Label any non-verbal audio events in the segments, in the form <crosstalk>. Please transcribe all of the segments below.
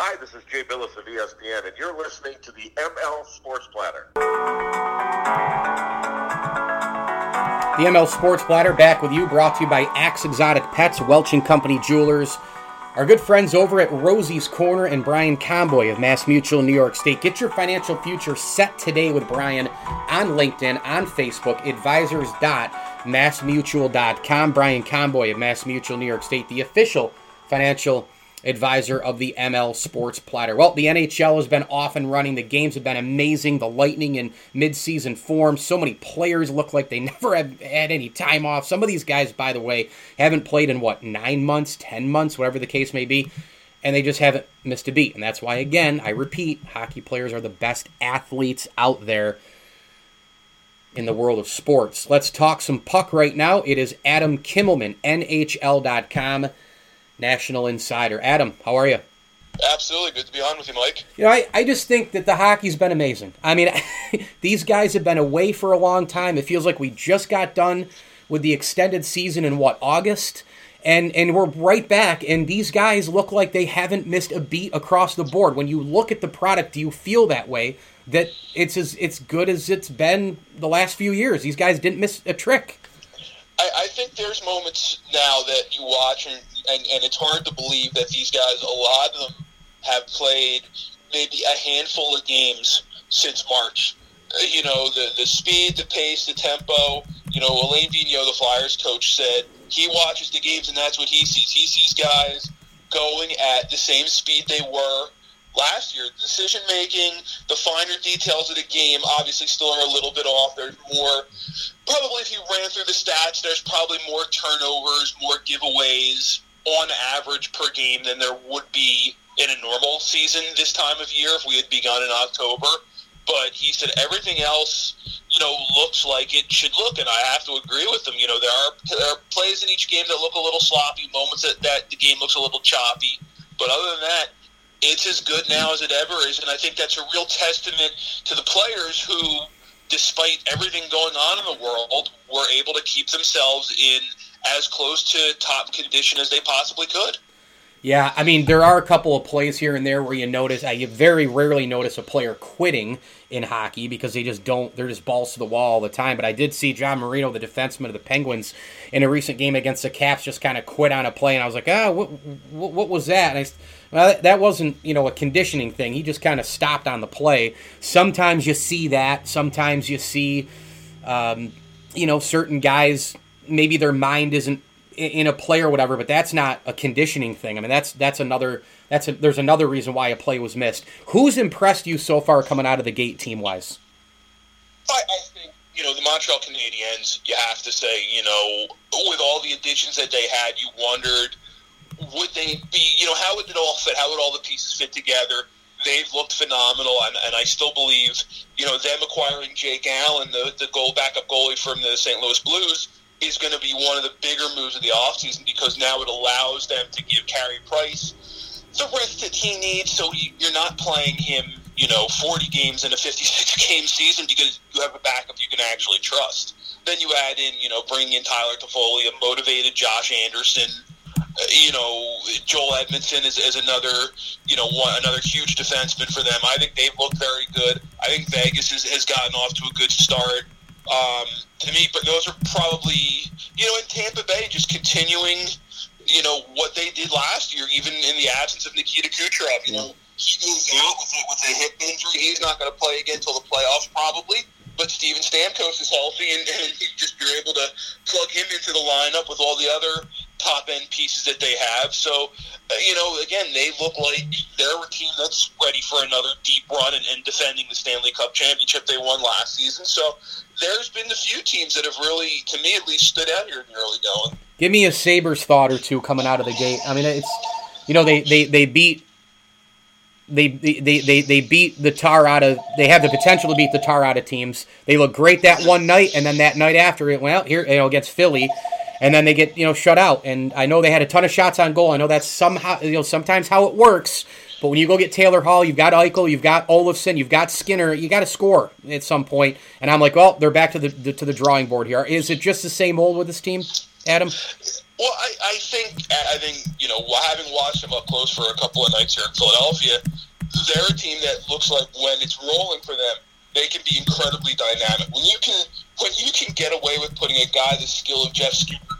Hi, this is Jay Bilas of ESPN, and you're listening to the ML Sports Platter. The ML Sports Platter back with you, brought to you by Axe Exotic Pets, Welch and Company Jewelers. Our good friends over at Rosie's Corner and Brian Comboy of Mass Mutual New York State. Get your financial future set today with Brian on LinkedIn, on Facebook, advisors.massmutual.com. Brian Comboy of Mass Mutual New York State, the official financial advisor of the ML Sports Platter. Well, the NHL has been off and running. The games have been amazing. The Lightning in midseason form. So many players look like they <laughs> never have had any time off. Some of these guys, by the way, haven't played in what, nine months, ten months, whatever the case may be. And they just haven't missed a beat. And that's why, again, I repeat, hockey players are the best athletes out there in the world of sports. Let's talk some puck right now. It is Adam Kimelman, NHL.com National Insider. Adam, how are you? Absolutely. Good to be on with you, Mike. You know, I, I just think that the hockey's been amazing. I mean, <laughs> these guys have been away for a long time. It feels like we just got done with the extended season in what, August? And and we're right back, and these guys look like they haven't missed a beat across the board. When you look at the product, do you feel that way? That it's as it's good as it's been the last few years. These guys didn't miss a trick. I, I think there's moments now that you watch and and, and it's hard to believe that these guys, a lot of them, have played maybe a handful of games since March. Uh, you know, the the speed, the pace, the tempo. You know, Alain Vigneault, the Flyers coach, said he watches the games and that's what he sees. He sees guys going at the same speed they were last year. Decision making, the finer details of the game, obviously still are a little bit off. There's more. Probably, if you ran through the stats, there's probably more turnovers, more giveaways on average per game than there would be in a normal season this time of year if we had begun in October. But he said everything else, you know, looks like it should look, and I have to agree with him. You know, there are there are plays in each game that look a little sloppy, moments that, that the game looks a little choppy. But other than that, it's as good now as it ever is, and I think that's a real testament to the players who, despite everything going on in the world, were able to keep themselves in as close to top condition as they possibly could. Yeah, I mean, there are a couple of plays here and there where you notice, uh, you very rarely notice a player quitting in hockey because they just don't, they're just balls to the wall all the time. But I did see John Marino, the defenseman of the Penguins, in a recent game against the Caps, just kind of quit on a play. And I was like, ah, what, what, what was that? And I, well, that wasn't, you know, a conditioning thing. He just kind of stopped on the play. Sometimes you see that. Sometimes you see, um, you know, certain guys maybe their mind isn't in a play or whatever, but that's not a conditioning thing. I mean, that's that's another that's a, there's another reason why a play was missed. Who's impressed you so far coming out of the gate team wise? I, I think you know the Montreal Canadiens. You have to say, you know, with all the additions that they had, you wondered would they be, you know, how would it all fit? How would all the pieces fit together? They've looked phenomenal, and, and I still believe, you know, them acquiring Jake Allen, the the goal backup goalie from the St. Louis Blues is going to be one of the bigger moves of the offseason because now it allows them to give Carey Price the rest that he needs so you're not playing him, you know, 40 games in a 56 <laughs> game season because you have a backup you can actually trust. Then you add in, you know, bringing in Tyler Toffoli, a motivated Josh Anderson, uh, you know, Joel Edmundson is, is another, you know, one, another huge defenseman for them. I think they've looked very good. I think Vegas has, has gotten off to a good start. Um, to me, but those are probably you know in Tampa Bay just continuing you know what they did last year, even in the absence of Nikita Kucherov. You know he goes out with a, with a hip injury. He's not going to play again until the playoffs probably. But Steven Stamkos is healthy, and, and he just you're able to plug him into the lineup with all the other top end pieces that they have. So, uh, you know, again, they look like they're a team that's ready for another deep run and, and defending the Stanley Cup championship they won last season. So, there's been a few teams that have really, to me at least, stood out here in the early going. Give me a Sabres thought or two coming out of the gate. I mean, it's you know they they they beat they, they, they, they beat the tar out of they have the potential to beat the tar out of teams. They look great that one night, and then that night after it well here you know against Philly, and then they get you know shut out. And I know they had a ton of shots on goal. I know that's somehow you know sometimes how it works. But when you go get Taylor Hall, you've got Eichel, you've got Olofsson, you've got Skinner, you got to score at some point. And I'm like, well, they're back to the, the, to the drawing board here. Is it just the same old with this team, Adam? Well, I, I think I think you know having watched them up close for a couple of nights here in Philadelphia, they're a team that looks like when it's rolling for them, they can be incredibly dynamic. When you can when you can get away with putting a guy the skill of Jeff Skinner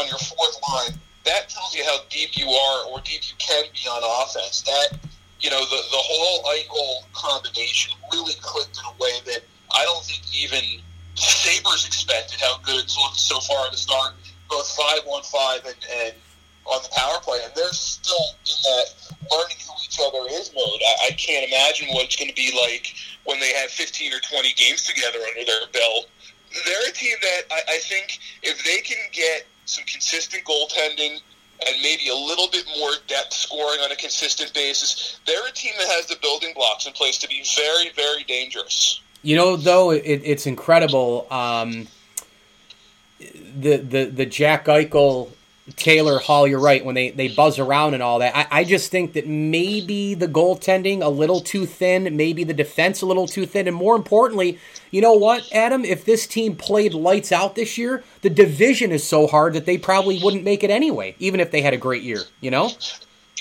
on your fourth line, that tells you how deep you are or deep you can be on offense. That you know the the whole Eichel combination really clicked in a way that I don't think even Sabres expected how good it's looked so far at the start both five one five and, and on the power play, and they're still in that learning who each other is mode. I, I can't imagine what it's going to be like when they have 15 or 20 games together under their belt. They're a team that I, I think if they can get some consistent goaltending and maybe a little bit more depth scoring on a consistent basis, they're a team that has the building blocks in place to be very, very dangerous. You know, though, it, it's incredible. Um, the the the Jack Eichel Taylor Hall, you're right, when they, they buzz around and all that. I, I just think that maybe the goaltending a little too thin, maybe the defense a little too thin, and more importantly, you know what, Adam? If this team played lights out this year, the division is so hard that they probably wouldn't make it anyway, even if they had a great year, you know?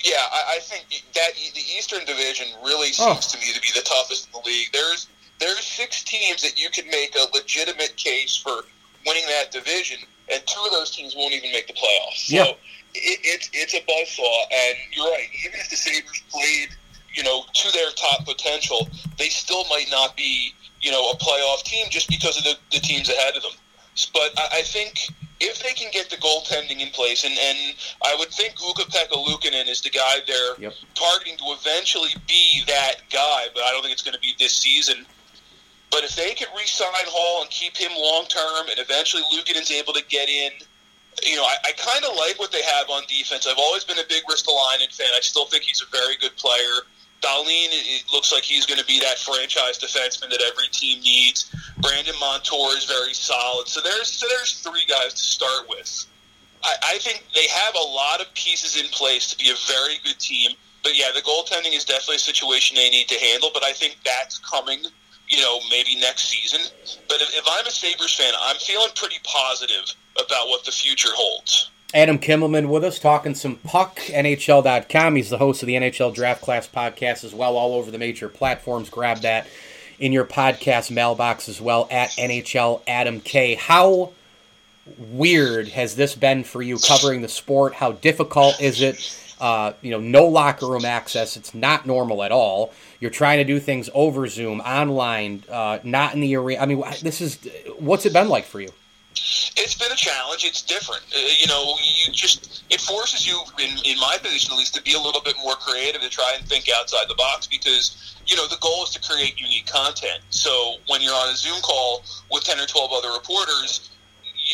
Yeah, I, I think that the Eastern Division really oh. seems oh. to me to be the toughest in the league. There's there's six teams that you can make a legitimate case for winning that division, and two of those teams won't even make the playoffs. So yeah. it, it, it's a buzzsaw, and you're right. Even if the Sabres played, you know, to their top potential, they still might not be, you know, a playoff team just because of the, the teams ahead of them. But I, I think if they can get the goaltending in place, and, and I would think Ukko-Pekka Luukkonen is the guy they're yep. targeting to eventually be that guy, but I don't think it's going to be this season. But if they could re-sign Hall and keep him long term, and eventually Luukkonen's able to get in, you know, I, I kind of like what they have on defense. I've always been a big Ristolainen fan. I still think he's a very good player. Dahlin, it looks like he's going to be that franchise defenseman that every team needs. Brandon Montour is very solid. So there's so there's three guys to start with. I, I think they have a lot of pieces in place to be a very good team. But yeah, the goaltending is definitely a situation they need to handle. But I think that's coming you know, maybe next season. But if, if I'm a Sabres fan, I'm feeling pretty positive about what the future holds. Adam Kimelman with us talking some puck, NHL.com. He's the host of the NHL Draft Class podcast as well, all over the major platforms. Grab that in your podcast mailbox as well at NHL Adam K. How weird has this been for you covering the sport? How difficult is it? Uh, you know, no locker room access. It's not normal at all. You're trying to do things over Zoom, online, uh, not in the arena. I mean, this is what's it been like for you? It's been a challenge. It's different. Uh, you know, you just it forces you, in, in my position at least, to be a little bit more creative to try and think outside the box because you know the goal is to create unique content. So when you're on a Zoom call with ten or twelve other reporters,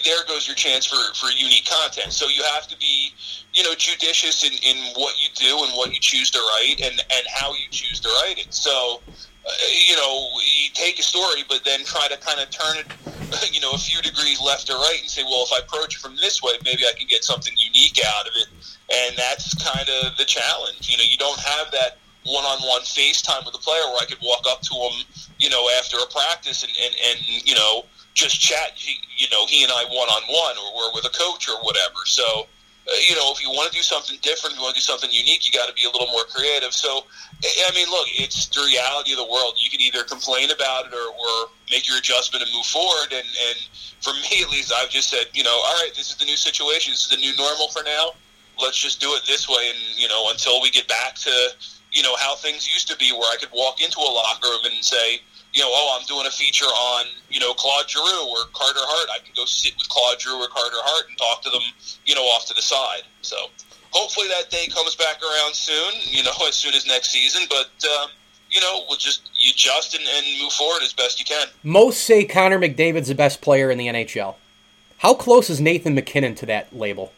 there goes your chance for, for unique content. So you have to be, you know, judicious in, in what you do and what you choose to write and, and how you choose to write it. So, uh, you know, you take a story, but then try to kind of turn it, <laughs> you know, a few degrees left or right and say, well, if I approach it from this way, maybe I can get something unique out of it. And that's kind of the challenge. You know, you don't have that one-on-one FaceTime with the player where I could walk up to him, you know, after a practice and, and, and you know, just chat, you know, he and I one on one, or we're with a coach or whatever. So, uh, you know, if you want to do something different, if you want to do something unique, you got to be a little more creative. So, I mean, look, it's the reality of the world. You can either complain about it or, or make your adjustment and move forward. And, and for me, at least, I've just said, you know, all right, this is the new situation. This is the new normal for now. Let's just do it this way. And, you know, until we get back to, you know, how things used to be where I could walk into a locker room and say, you know, oh, I'm doing a feature on, you know, Claude Giroux or Carter Hart. I can go sit with Claude Giroux or Carter Hart and talk to them, you know, off to the side. So hopefully that day comes back around soon, you know, <laughs> as soon as next season. But, um, you know, we'll just you adjust and, and move forward as best you can. Most say Connor McDavid's the best player in the NHL. How close is Nathan MacKinnon to that label?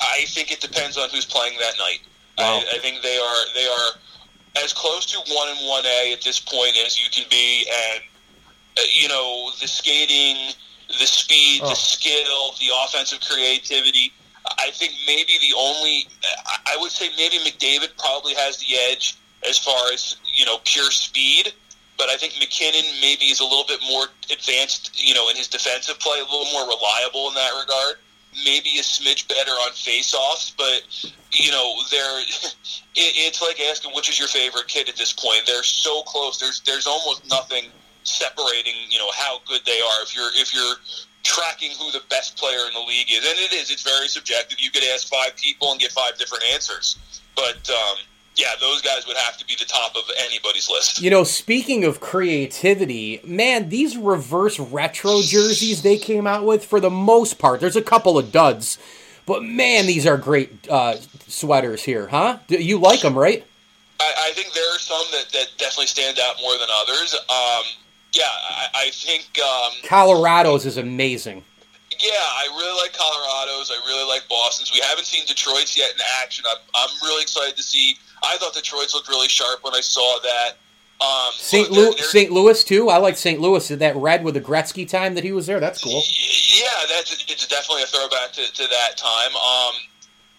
I think it depends on who's playing that night. Wow. I, I think they are they are as close to one and one A at this point as you can be, and uh, you know the skating, the speed, oh. the skill, the offensive creativity. I think maybe the only I would say maybe McDavid probably has the edge as far as you know pure speed, but I think MacKinnon maybe is a little bit more advanced, you know, in his defensive play, a little more reliable in that regard. Maybe a smidge better on face-offs, but you know, they're <laughs> it, it's like asking which is your favorite kid at this point. They're so close. There's there's almost nothing separating, you know, how good they are. If you're if you're tracking who the best player in the league is, and it is, it's very subjective. You could ask five people and get five different answers. But um, yeah, those guys would have to be the top of anybody's list. You know, speaking of creativity, man, these reverse retro jerseys they came out with, for the most part, there's a couple of duds, but man, these are great uh, sweaters here, huh? You like them, right? I, I, think there are some that, that definitely stand out more than others. Um, yeah, I, I think um, Colorado's is amazing. Yeah, I really like Colorado's. I really like Boston's. We haven't seen Detroit's yet in action. I'm, I'm really excited to see. I thought the Detroit's looked really sharp when I saw that. Um, St. Louis, St. Louis too. I like St. Louis. Did That red with the Gretzky time that he was there. That's cool. Yeah, that's it's definitely a throwback to, to that time. Um,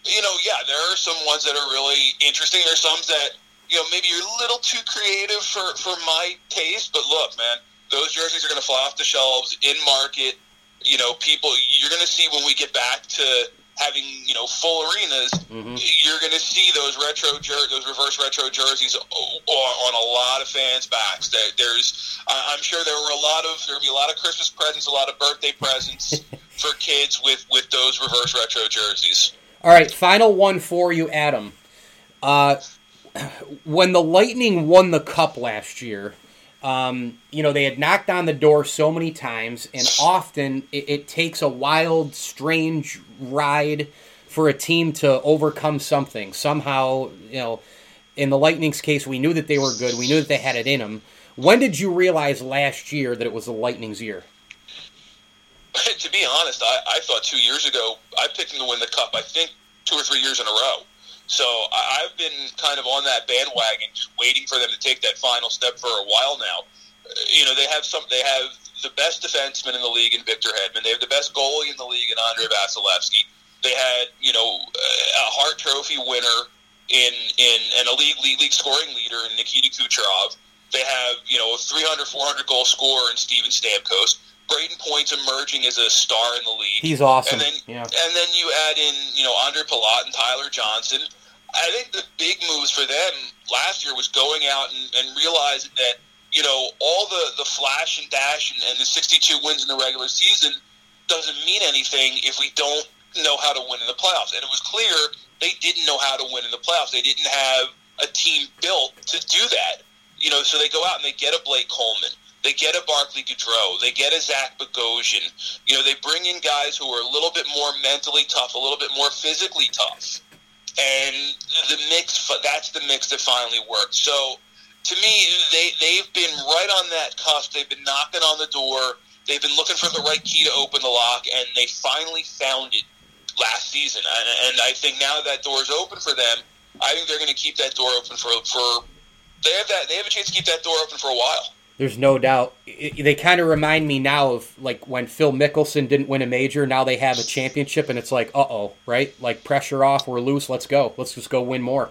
you know, yeah, there are some ones that are really interesting. There's some that you know maybe you're a little too creative for for my taste. But look, man, those jerseys are going to fly off the shelves in market. You know, people you're going to see when we get back to having you know full arenas, mm-hmm. you're going to see those retro jer- those reverse retro jerseys on, a lot of fans' backs. There's, I'm sure there were a lot of there'll be a lot of Christmas presents, a lot of birthday <laughs> presents for kids with with those reverse retro jerseys. All right, final one for you, Adam. Uh, when the Lightning won the Cup last year, um, you know, they had knocked on the door so many times, and often it, it, takes a wild, strange ride for a team to overcome something. Somehow, you know, in the Lightning's case, we knew that they were good. We knew that they had it in them. When did you realize last year that it was the Lightning's year? <laughs> to be honest, I, I thought two years ago I picked them to win the cup. I think two or three years in a row. So I, have been kind of on that bandwagon, just waiting for them to take that final step for a while now. Uh, you know, they have some. They have the best defenseman in the league in Victor Hedman. They have the best goalie in the league in Andrei Vasilevskiy. They had, you know, uh, a Hart Trophy winner in in and a league league, league scoring leader in Nikita Kucherov. They have, you know, a 300, 400 goal scorer in Steven Stamkos. Brayden Point's emerging as a star in the league. He's awesome. And then, yeah. and then you add in, you know, Andre Palat and Tyler Johnson. I think the big moves for them last year was going out and, and realizing that, you know, all the, the flash and dash and, and the 62 wins in the regular season doesn't mean anything if we don't know how to win in the playoffs. And it was clear they didn't know how to win in the playoffs. They didn't have a team built to do that. You know, so they go out and they get a Blake Coleman they get a Barclay Goodrow. They get a Zach Bogosian. You know, they bring in guys who are a little bit more mentally tough, a little bit more physically tough. And the mix, that's the mix that finally worked. So to me, they, they've been right on that cusp. They've been knocking on the door. They've been looking for the right key to open the lock, and they finally found it last season. And, and I think now that door is open for them, I think they're going to keep that door open for, for they have that they have a chance to keep that door open for a while. There's no doubt. It, they kind of remind me now of like when Phil Mickelson didn't win a major. Now they have a championship, and it's like, uh oh, right? Like pressure off. We're loose. Let's go. Let's just go win more.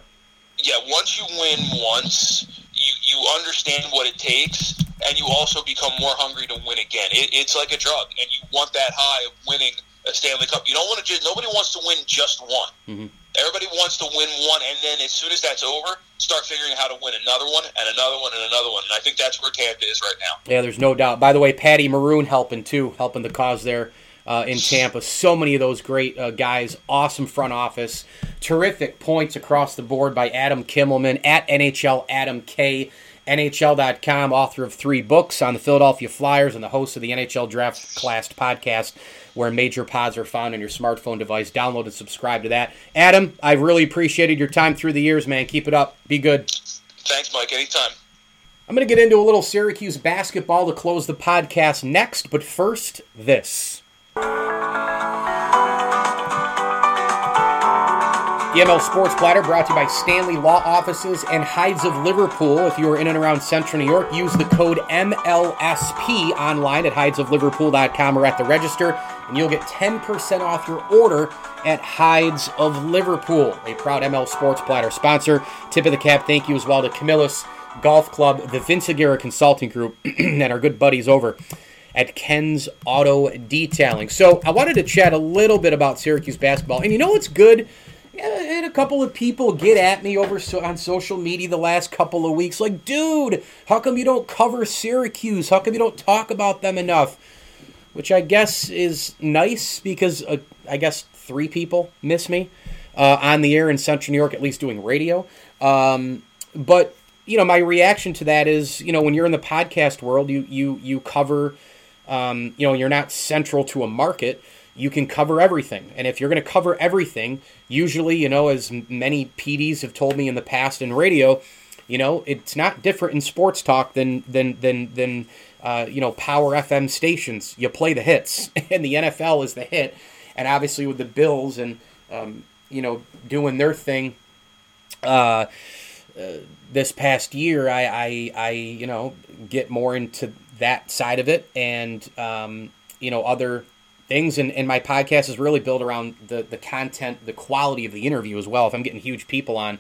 Yeah, once you win once, you you understand what it takes, and you also become more hungry to win again. It, it's like a drug, and you want that high of winning a Stanley Cup. You don't want to just. Nobody wants to win just one. Mm-hmm. Everybody wants to win one, and then as soon as that's over, start figuring out how to win another one and another one and another one. And I think that's where Tampa is right now. Yeah, there's no doubt. By the way, Patty Maroon helping too, helping the cause there uh, in Tampa. So many of those great uh, guys. Awesome front office. Terrific points across the board by Adam Kimelman at NHL Adam K. NHL.com, author of three books on the Philadelphia Flyers and the host of the NHL Draft Class podcast where major pods are found on your smartphone device. Download and subscribe to that. Adam, I've really appreciated your time through the years, man. Keep it up. Be good. Thanks, Mike. Anytime. I'm going to get into a little Syracuse basketball to close the podcast next, but first, this. The ML Sports Platter brought to you by Stanley Law Offices and Heid's of Liverpool. If you are in and around Central New York, use the code MLSP online at heidsofliverpool.com or at the register, and you'll get 10% off your order at Heid's of Liverpool, a proud ML Sports Platter sponsor. Tip of the cap, thank you as well to Camillus Golf Club, the Vince Aguirre Consulting Group, <clears throat> and our good buddies over at Ken's Auto Detailing. So I wanted to chat a little bit about Syracuse basketball. And you know what's good? Had a couple of people get at me over so, on social media the last couple of weeks, like, dude, how come you don't cover Syracuse? How come you don't talk about them enough? Which I guess is nice because uh, I guess three people miss me uh, on the air in Central New York, at least doing radio. Um, but you know, my reaction to that is, you know, when you're in the podcast world, you you you cover, um, you know, you're not central to a market you can cover everything. And if you're going to cover everything, usually, you know, as many PDs have told me in the past in radio, you know, it's not different in sports talk than than than than uh, you know power FM stations. You play the hits, <laughs> and the NFL is the hit. And obviously, with the Bills and um, you know doing their thing. Uh, uh, this past year, I, I, I, you know, get more into that side of it, and um, you know, other things and, and my podcast is really built around the, the content the quality of the interview as well if i'm getting huge people on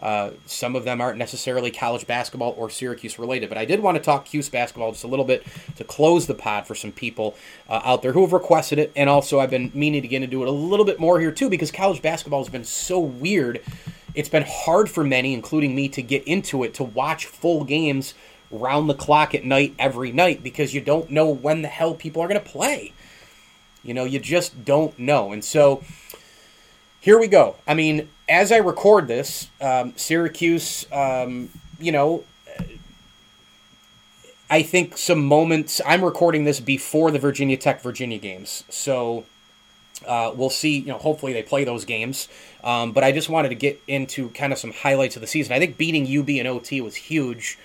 uh, some of them aren't necessarily college basketball or syracuse related but i did want to talk cuse basketball just a little bit to close the pod for some people uh, out there who have requested it and also i've been meaning to get into it a little bit more here too because college basketball has been so weird it's been hard for many including me to get into it to watch full games round the clock at night every night because you don't know when the hell people are going to play you know, you just don't know. And so here we go. I mean, as I record this, um, Syracuse, um, you know, I think some moments. I'm recording this before the Virginia Tech Virginia games, so uh, we'll see. You know, hopefully they play those games. Um, but I just wanted to get into kind of some highlights of the season. I think beating UB and OT was huge.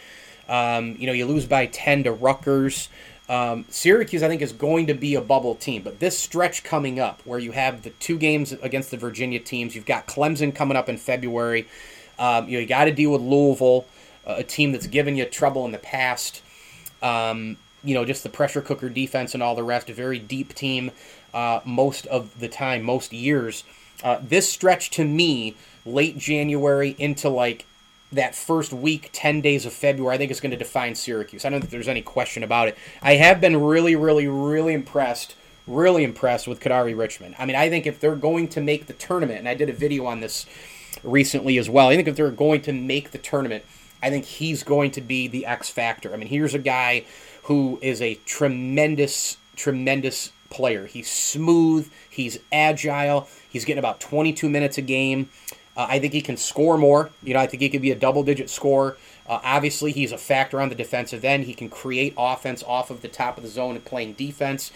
Um, you know, you lose by ten to Rutgers. Um, Syracuse, I think, is going to be a bubble team, but this stretch coming up, where you have the two games against the Virginia teams, you've got Clemson coming up in February. Um, you, know, you got to deal with Louisville, a team that's given you trouble in the past. Um, you know, just the pressure cooker defense and all the rest. A very deep team uh, most of the time, most years. Uh, this stretch to me, late January into like that first week, 10 days of February, I think is going to define Syracuse. I don't think there's any question about it. I have been really, really, really impressed, really impressed with Kadary Richmond. I mean, I think if they're going to make the tournament, and I did a video on this recently as well, I think if they're going to make the tournament, I think he's going to be the X factor. I mean, here's a guy who is a tremendous, tremendous player. He's smooth, he's agile, he's getting about 22 minutes a game. Uh, I think he can score more. You know, I think he could be a double digit scorer. Uh, obviously, he's a factor on the defensive end. He can create offense off of the top of the zone and playing defense.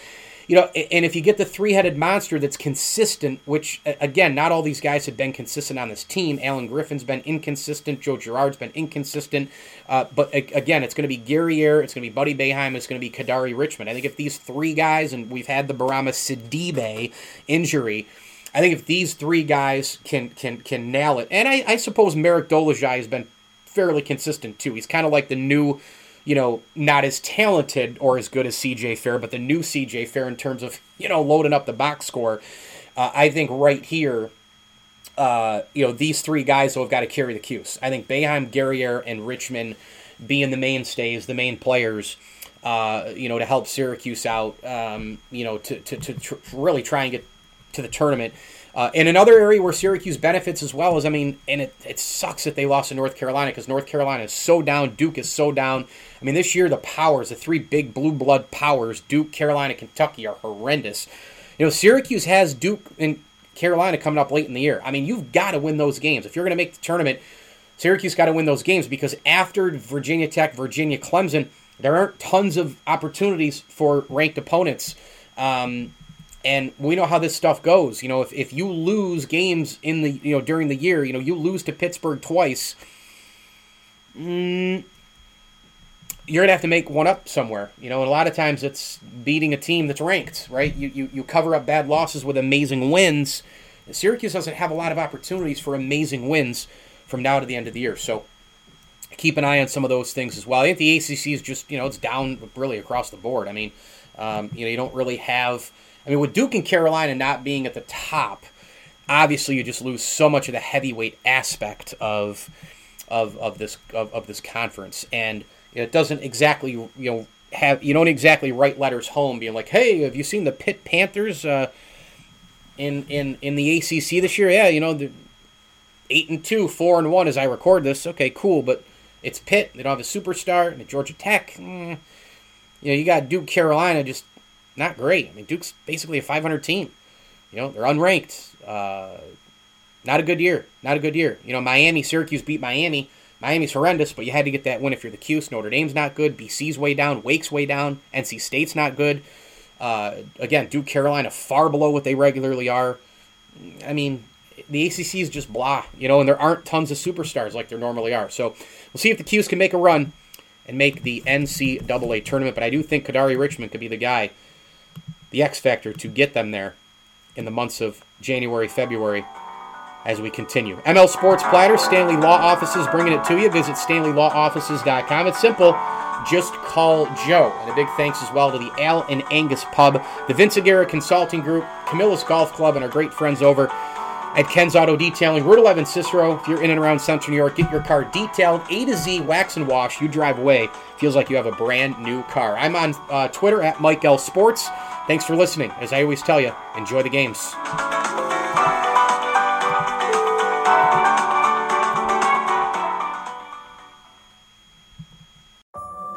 You know, and if you get the three headed monster that's consistent, which, again, not all these guys have been consistent on this team. Alan Griffin's been inconsistent. Joe Girard's been inconsistent. Uh, but again, it's going to be Guerrier, it's going to be Buddy Boeheim, it's going to be Kadary Richmond. I think if these three guys, and we've had the Bourama Sidibe injury, I think if these three guys can can can nail it, and I, I suppose Marek Dolezaj has been fairly consistent too. He's kind of like the new, you know, not as talented or as good as CJ Fair, but the new CJ Fair in terms of you know loading up the box score. Uh, I think right here, uh, you know, these three guys will have got to carry the Cuse. I think Boeheim, Guerrier, and Richmond being the mainstays, the main players. Uh, you know, to help Syracuse out, um, you know, to, to, to tr- really try and get to the tournament. Uh, and another area where Syracuse benefits as well is, I mean, and it, it sucks that they lost to North Carolina because North Carolina is so down, Duke is so down. I mean, this year the powers, the three big blue blood powers, Duke, Carolina, Kentucky, are horrendous. You know, Syracuse has Duke and Carolina coming up late in the year. I mean, you've got to win those games if you're going to make the tournament. Syracuse got to win those games because after Virginia Tech, Virginia, Clemson, there aren't tons of opportunities for ranked opponents. Um, and we know how this stuff goes. You know, if, if you lose games in the you know during the year, you know you lose to Pittsburgh twice. Mm, you're gonna have to make one up somewhere, you know. And a lot of times it's beating a team that's ranked, right? You you, you cover up bad losses with amazing wins. Syracuse doesn't have a lot of opportunities for amazing wins from now to the end of the year. So keep an eye on some of those things as well. I think the ACC is just, you know, it's down really across the board. I mean, um, you know, you don't really have. I mean, with Duke and Carolina not being at the top, obviously you just lose so much of the heavyweight aspect of of, of this of, of this conference, and it doesn't exactly you know have you don't exactly write letters home being like, hey, have you seen the Pitt Panthers uh, in in in the ACC this year? Yeah, you know the eight and two, four and one as I record this. Okay, cool, but it's Pitt. They don't have a superstar. And Georgia Tech, mm, you know, you got Duke, Carolina, just not great. I mean, Duke's basically a 500 team. You know, they're unranked. Uh, not a good year. Not a good year. You know, Miami, Syracuse beat Miami. Miami's horrendous, but you had to get that win if you're the Cuse. Notre Dame's not good. BC's way down. Wake's way down. NC State's not good. Uh, again, Duke, Carolina, far below what they regularly are. I mean, the ACC is just blah, you know, and there aren't tons of superstars like there normally are. So we'll see if the Cuse can make a run and make the NCAA tournament. But I do think Kadary Richmond could be the guy, the X factor, to get them there in the months of January, February as we continue. ML Sports Platter, Stanley Law Offices bringing it to you. Visit stanleylawoffices.com. It's simple. Just call Joe. And a big thanks as well to the Al and Angus Pub, the Vince Aguirre Consulting Group, Camillus Golf Club, and our great friends over at Ken's Auto Detailing, Route 11 Cicero. If you're in and around Central New York, get your car detailed A to Z, wax and wash. You drive away, feels like you have a brand new car. I'm on uh, Twitter at Mike L Sports. Thanks for listening. As I always tell you, enjoy the games.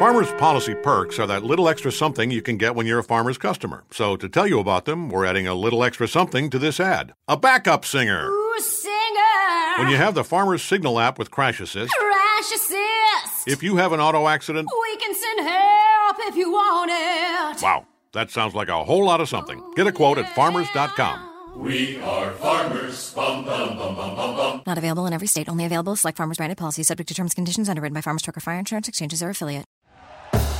Farmers Policy perks are that little extra something you can get when you're a farmer's customer. So to tell you about them, we're adding a little extra something to this ad. A backup singer. Ooh, singer. When you have the Farmer's Signal app with Crash Assist, Crash assist. if you have an auto accident, we can send help if you want it. wow, that sounds like a whole lot of something. Get a quote at oh, farmers.com. We are farmers. Bum, bum, bum, bum, bum, bum. Not available in every state. Only available select farmers branded policies subject to terms and conditions underwritten by Farmers Trucker Fire Insurance Exchanges or affiliate.